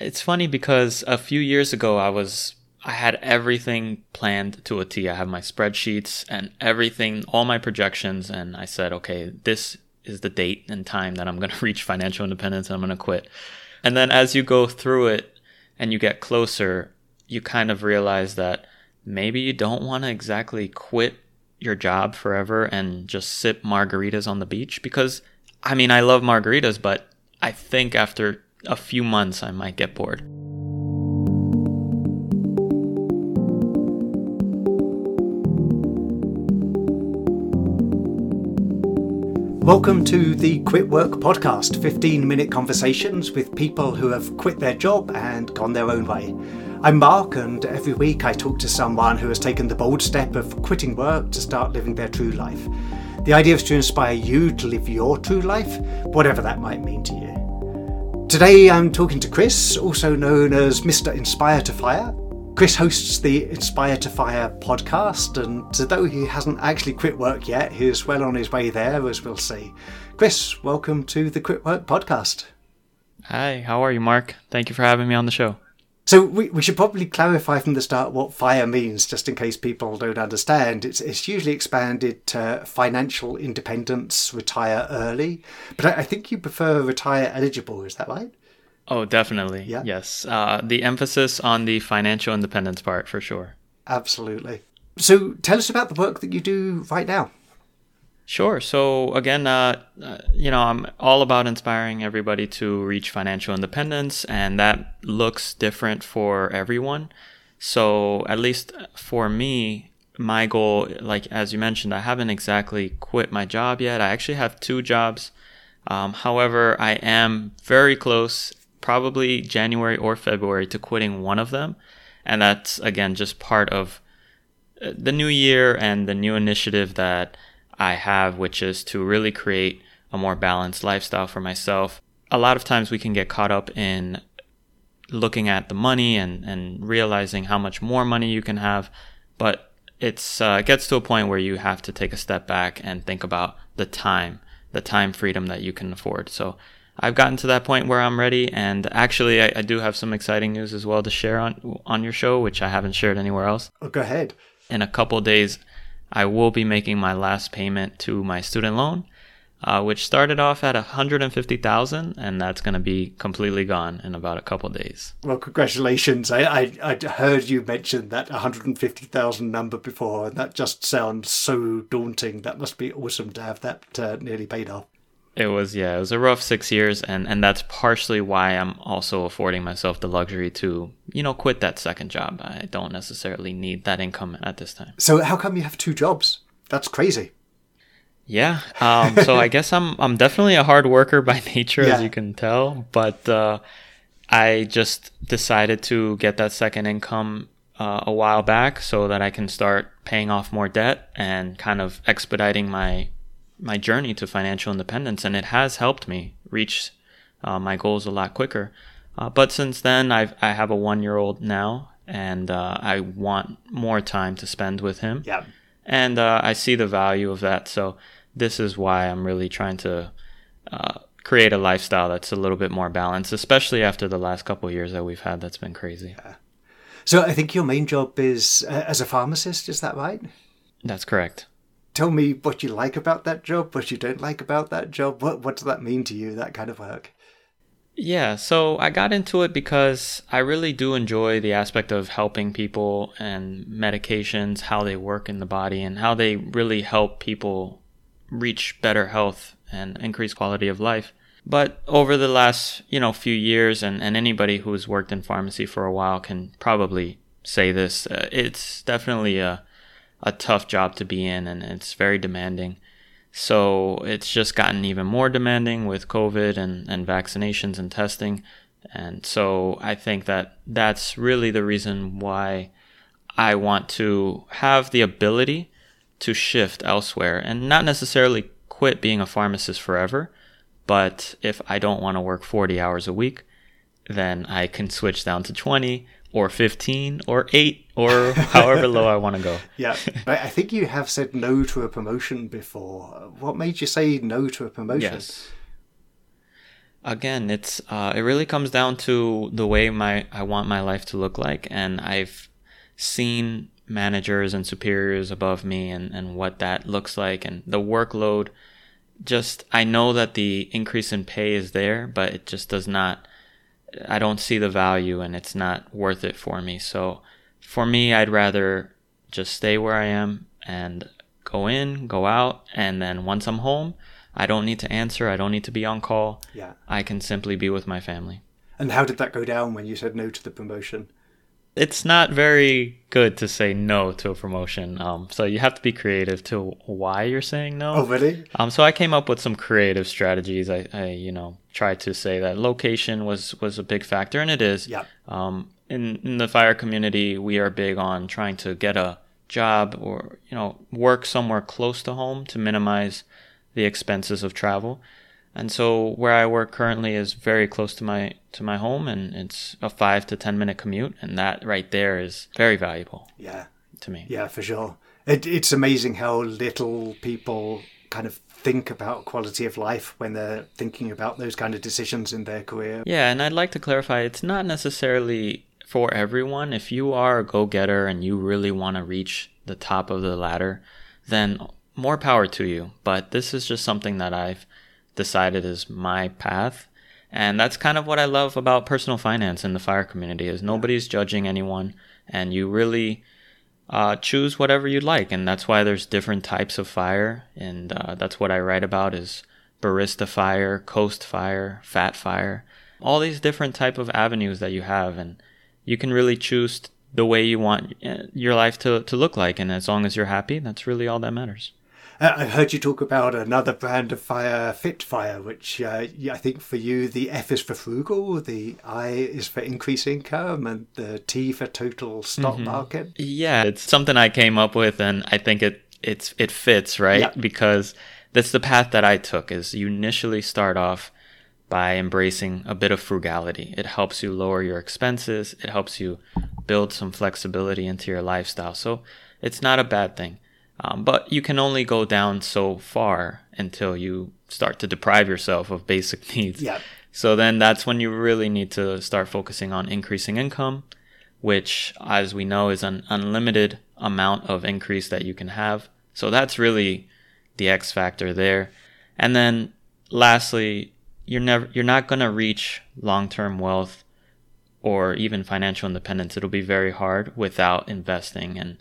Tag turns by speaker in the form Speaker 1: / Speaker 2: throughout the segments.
Speaker 1: It's funny because a few years ago I was I had everything planned to a T. I have my spreadsheets and everything, all my projections, and I said, okay, this is the date and time that I'm going to reach financial independence and I'm going to quit. And then as you go through it and you get closer, you kind of realize that maybe you don't want to exactly quit your job forever and just sip margaritas on the beach because I mean, I love margaritas, but I think after a few months I might get bored.
Speaker 2: Welcome to the Quit Work podcast 15 minute conversations with people who have quit their job and gone their own way. I'm Mark, and every week I talk to someone who has taken the bold step of quitting work to start living their true life. The idea is to inspire you to live your true life, whatever that might mean to you. Today I'm talking to Chris, also known as Mr. Inspire to Fire. Chris hosts the Inspire to Fire podcast, and though he hasn't actually quit work yet, he's well on his way there, as we'll see. Chris, welcome to the Quit Work podcast.
Speaker 1: Hi, how are you, Mark? Thank you for having me on the show.
Speaker 2: So we, we should probably clarify from the start what FIRE means, just in case people don't understand. It's, it's usually expanded to financial independence, retire early, but I, I think you prefer retire eligible. Is that right?
Speaker 1: Oh, definitely.
Speaker 2: Yeah.
Speaker 1: Yes. Uh, the emphasis on the financial independence part for sure.
Speaker 2: Absolutely. So tell us about the work that you do right now.
Speaker 1: Sure. So again, uh, uh, you know, I'm all about inspiring everybody to reach financial independence, and that looks different for everyone. So at least for me, my goal, like as you mentioned, I haven't exactly quit my job yet. I actually have two jobs. Um, however, I am very close, probably January or February, to quitting one of them, and that's again just part of uh, the new year and the new initiative that I have, which is to really create a more balanced lifestyle for myself. A lot of times we can get caught up in looking at the money and, and realizing how much more money you can have, but it's uh, it gets to a point where you have to take a step back and think about the time, the time freedom that you can afford. So I've gotten to that point where I'm ready, and actually, I, I do have some exciting news as well to share on on your show, which I haven't shared anywhere else.
Speaker 2: Oh, go ahead.
Speaker 1: In a couple days, I will be making my last payment to my student loan, uh, which started off at 150,000, and that's going to be completely gone in about a couple of days.
Speaker 2: Well, congratulations! I, I I heard you mention that 150,000 number before, and that just sounds so daunting. That must be awesome to have that uh, nearly paid off.
Speaker 1: It was yeah, it was a rough six years, and and that's partially why I'm also affording myself the luxury to you know quit that second job. I don't necessarily need that income at this time.
Speaker 2: So how come you have two jobs? That's crazy.
Speaker 1: Yeah. Um, so I guess I'm I'm definitely a hard worker by nature,
Speaker 2: Yeah.
Speaker 1: as you can tell. But uh, I just decided to get that second income uh, a while back so that I can start paying off more debt and kind of expediting my my journey to financial independence. And it has helped me reach uh, my goals a lot quicker. Uh, but since then, I've I have a one year old now, and uh, I want more time to spend with him
Speaker 2: Yeah.
Speaker 1: and uh, I see the value of that. So this is why I'm really trying to uh, create a lifestyle that's a little bit more balanced, especially after the last couple of years that we've had. That's been crazy.
Speaker 2: So I think your main job is uh, as a pharmacist. Is that right?
Speaker 1: That's correct.
Speaker 2: Tell me what you like about that job, what you don't like about that job. What what does that mean to you? That kind of work.
Speaker 1: Yeah, so I got into it because I really do enjoy the aspect of helping people and medications, how they work in the body, and how they really help people reach better health and increase quality of life. But over the last, you know, few years, and, and anybody who's worked in pharmacy for a while can probably say this, uh, it's definitely a, a tough job to be in, and it's very demanding. So it's just gotten even more demanding with COVID and, and vaccinations and testing. And so I think that that's really the reason why I want to have the ability to shift elsewhere and not necessarily quit being a pharmacist forever. But if I don't want to work 40 hours a week, then I can switch down to 20 or 15 or 8 or however low I want to go.
Speaker 2: Yeah, I I think you have said no to a promotion before. What made you say no to a promotion?
Speaker 1: Yes. again, it's uh, it really comes down to the way my I want my life to look like, and I've seen managers and superiors above me and, and what that looks like and the workload just I know that the increase in pay is there, but it just does not I don't see the value and it's not worth it for me. So for me, I'd rather just stay where I am and go in, go out, and then once I'm home, I don't need to answer. I don't need to be on call.
Speaker 2: Yeah.
Speaker 1: I can simply be with my family.
Speaker 2: And how did that go down when you said no to the promotion?
Speaker 1: It's not very good to say no to a promotion. Um, so you have to be creative to why you're saying no.
Speaker 2: Oh, really?
Speaker 1: Um, so I came up with some creative strategies. I, I, you know, tried to say that location was was a big factor, and it is.
Speaker 2: Yeah.
Speaker 1: Um, in in the fire community, we are big on trying to get a job or you know work somewhere close to home to minimize the expenses of travel. And so where I work currently is very close to my to my home and it's a 5 to 10 minute commute and that right there is very valuable.
Speaker 2: Yeah.
Speaker 1: To me.
Speaker 2: Yeah, for sure. It, it's amazing how little people kind of think about quality of life when they're thinking about those kind of decisions in their career.
Speaker 1: Yeah, and I'd like to clarify it's not necessarily for everyone. If you are a go getter and you really want to reach the top of the ladder, then more power to you. But this is just something that I've decided is my path. And that's kind of what I love about personal finance in the fire community is nobody's judging anyone and you really uh, choose whatever you'd like. And that's why there's different types of fire. And uh, that's what I write about is barista fire, coast fire, fat fire, all these different type of avenues that you have. And you can really choose the way you want uh, your life to, to look like. And as long as you're happy, that's really all that matters.
Speaker 2: Uh, I heard you talk about another brand of fire, Fitfire, which uh, I think for you the F is for frugal, the I is for increase income, and the T for total stock mm-hmm. market.
Speaker 1: Yeah, it's something I came up with, and I think it it's it fits right yeah. because that's the path that I took. Is you initially start off by embracing a bit of frugality. It helps you lower your expenses, it helps you build some flexibility into your lifestyle. So it's not a bad thing. Um, but you can only go down so far until you start to deprive yourself of basic needs.
Speaker 2: Yeah.
Speaker 1: So then that's when you really need to start focusing on increasing income, which, as we know, is an unlimited amount of increase that you can have. So that's really the X factor there. And then lastly, you're never you're not going to reach long-term wealth or even financial independence. It'll be very hard without investing and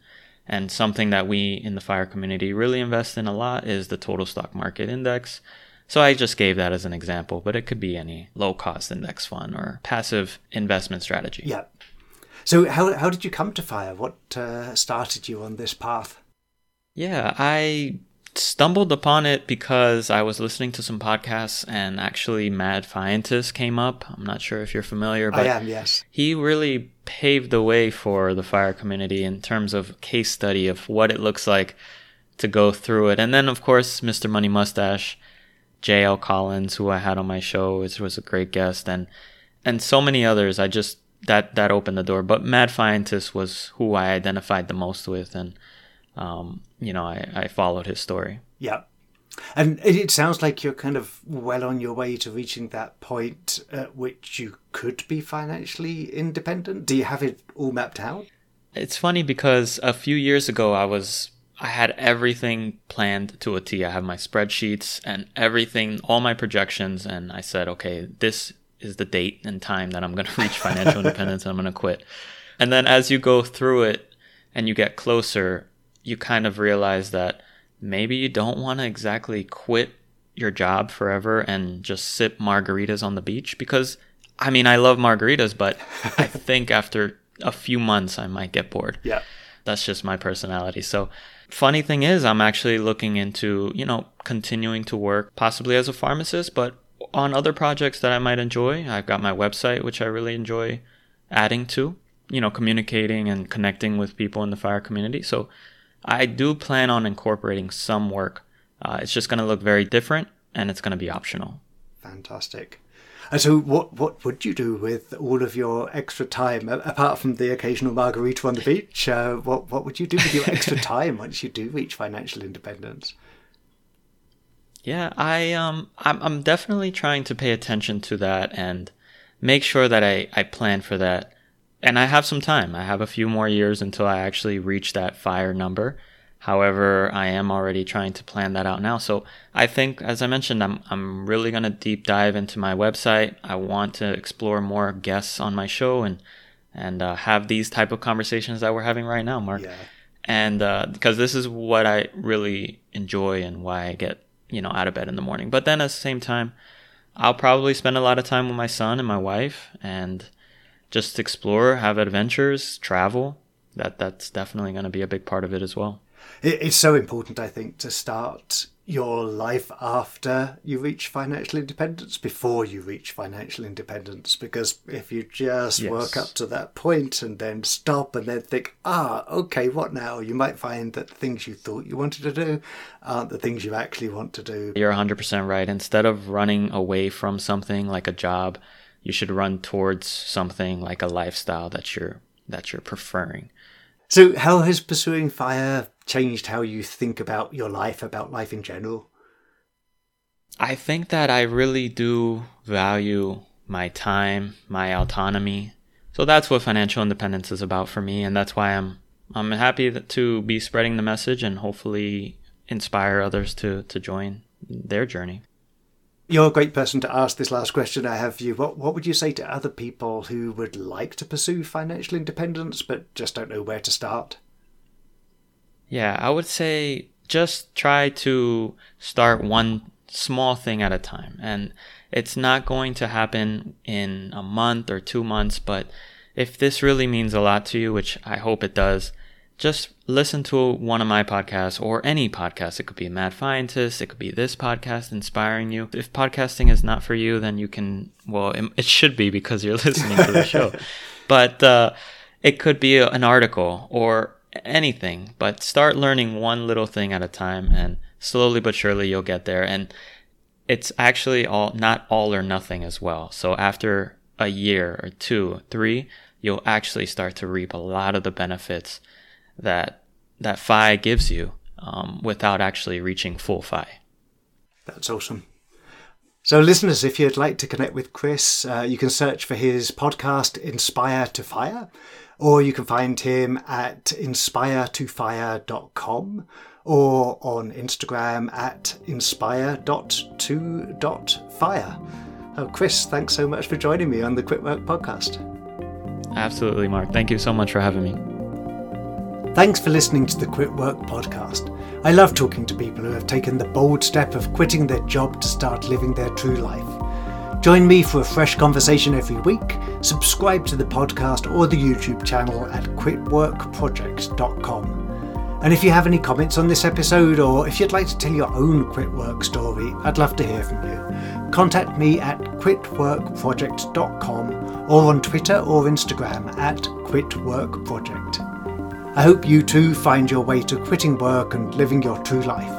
Speaker 1: and something that we in the fire community really invest in a lot is the total stock market index. So I just gave that as an example, but it could be any low cost index fund or passive investment strategy.
Speaker 2: Yeah. So how how did you come to fire? What uh, started you on this path?
Speaker 1: Yeah, I stumbled upon it because I was listening to some podcasts and actually Mad Fientist came up. I'm not sure if you're familiar, but
Speaker 2: I am, yes.
Speaker 1: He really paved the way for the fire community in terms of case study of what it looks like to go through it. And then of course Mr. Money Mustache, JL Collins, who I had on my show, which was a great guest and and so many others. I just that that opened the door. But Mad Fientist was who I identified the most with and um, you know, I, I followed his story.
Speaker 2: Yeah. And it sounds like you're kind of well on your way to reaching that point at which you could be financially independent. Do you have it all mapped out?
Speaker 1: It's funny because a few years ago I was I had everything planned to a T. I have my spreadsheets and everything, all my projections, and I said, okay, this is the date and time that I'm going to reach financial independence and I'm going to quit. And then as you go through it and you get closer, you kind of realize that maybe you don't want to exactly quit your job forever and just sip margaritas on the beach because I mean I love margaritas but I think after a few months I might get bored.
Speaker 2: Yeah.
Speaker 1: That's just my personality. So funny thing is I'm actually looking into, you know, continuing to work possibly as a pharmacist but on other projects that I might enjoy. I've got my website which I really enjoy adding to, you know, communicating and connecting with people in the fire community. So I do plan on incorporating some work. Uh, it's just going to look very different and it's going to be optional.
Speaker 2: Fantastic. And so, what what would you do with all of your extra time apart from the occasional margarita on the beach? Uh, what what would you do with your extra time once you do reach financial independence?
Speaker 1: Yeah, I um I'm I'm definitely trying to pay attention to that and make sure that I I plan for that. And I have some time. I have a few more years until I actually reach that fire number. However, I am already trying to plan that out now. So I think, as I mentioned, I'm I'm really gonna deep dive into my website. I want to explore more guests on my show and and uh, have these type of conversations that we're having right now, Mark.
Speaker 2: Yeah.
Speaker 1: And uh, because this is what I really enjoy and why I get you know out of bed in the morning. But then at the same time, I'll probably spend a lot of time with my son and my wife and just explore, have adventures, travel. That that's definitely going to be a big part of it as well.
Speaker 2: It's so important, I think, to start your life after you reach financial independence before you reach financial independence because if you just yes. work up to that point and then stop and then think ah okay what now you might find that the things you thought you wanted to do aren't the things you actually want to do
Speaker 1: you're 100% right instead of running away from something like a job you should run towards something like a lifestyle that you're that you're preferring
Speaker 2: so how has pursuing fire changed how you think about your life, about life in general?
Speaker 1: I think that I really do value my time, my autonomy. So that's what financial independence is about for me, and that's why I'm I'm happy to be spreading the message and hopefully inspire others to to join their journey.
Speaker 2: You're a great person to ask this last question I have for you. What what would you say to other people who would like to pursue financial independence but just don't know where to start?
Speaker 1: Yeah, I would say just try to start one small thing at a time. And it's not going to happen in a month or two months, but if this really means a lot to you, which I hope it does, just listen to one of my podcasts or any podcast. It could be a Mad Fientist, it could be this podcast inspiring you. If podcasting is not for you, then you can, well, it, should be because you're listening to the show. But uh, it could be an article or anything, but start learning one little thing at a time and slowly but surely you'll get there. And it's actually all not all or nothing as well. So after a year or two, three, you'll actually start to reap a lot of the benefits that that FI gives you um, without actually reaching full FI.
Speaker 2: That's awesome. So, listeners, if you'd like to connect with Chris, uh, you can search for his podcast, Inspire to Fire or you can find him at inspiretofire.com or on Instagram at inspire.to.fire. Oh, Chris, thanks so much for joining me on the Quit Work podcast.
Speaker 1: Absolutely, Mark. Thank you so much for having me.
Speaker 2: Thanks for listening to the Quit Work podcast. I love talking to people who have taken the bold step of quitting their job to start living their true life. Join me for a fresh conversation every week. Subscribe to the podcast or the YouTube channel at quitworkproject.com. And if you have any comments on this episode, or if you'd like to tell your own quit work story, I'd love to hear from you. Contact me at quitworkproject.com or on Twitter or Instagram at quitworkproject. I hope you too find your way to quitting work and living your true life.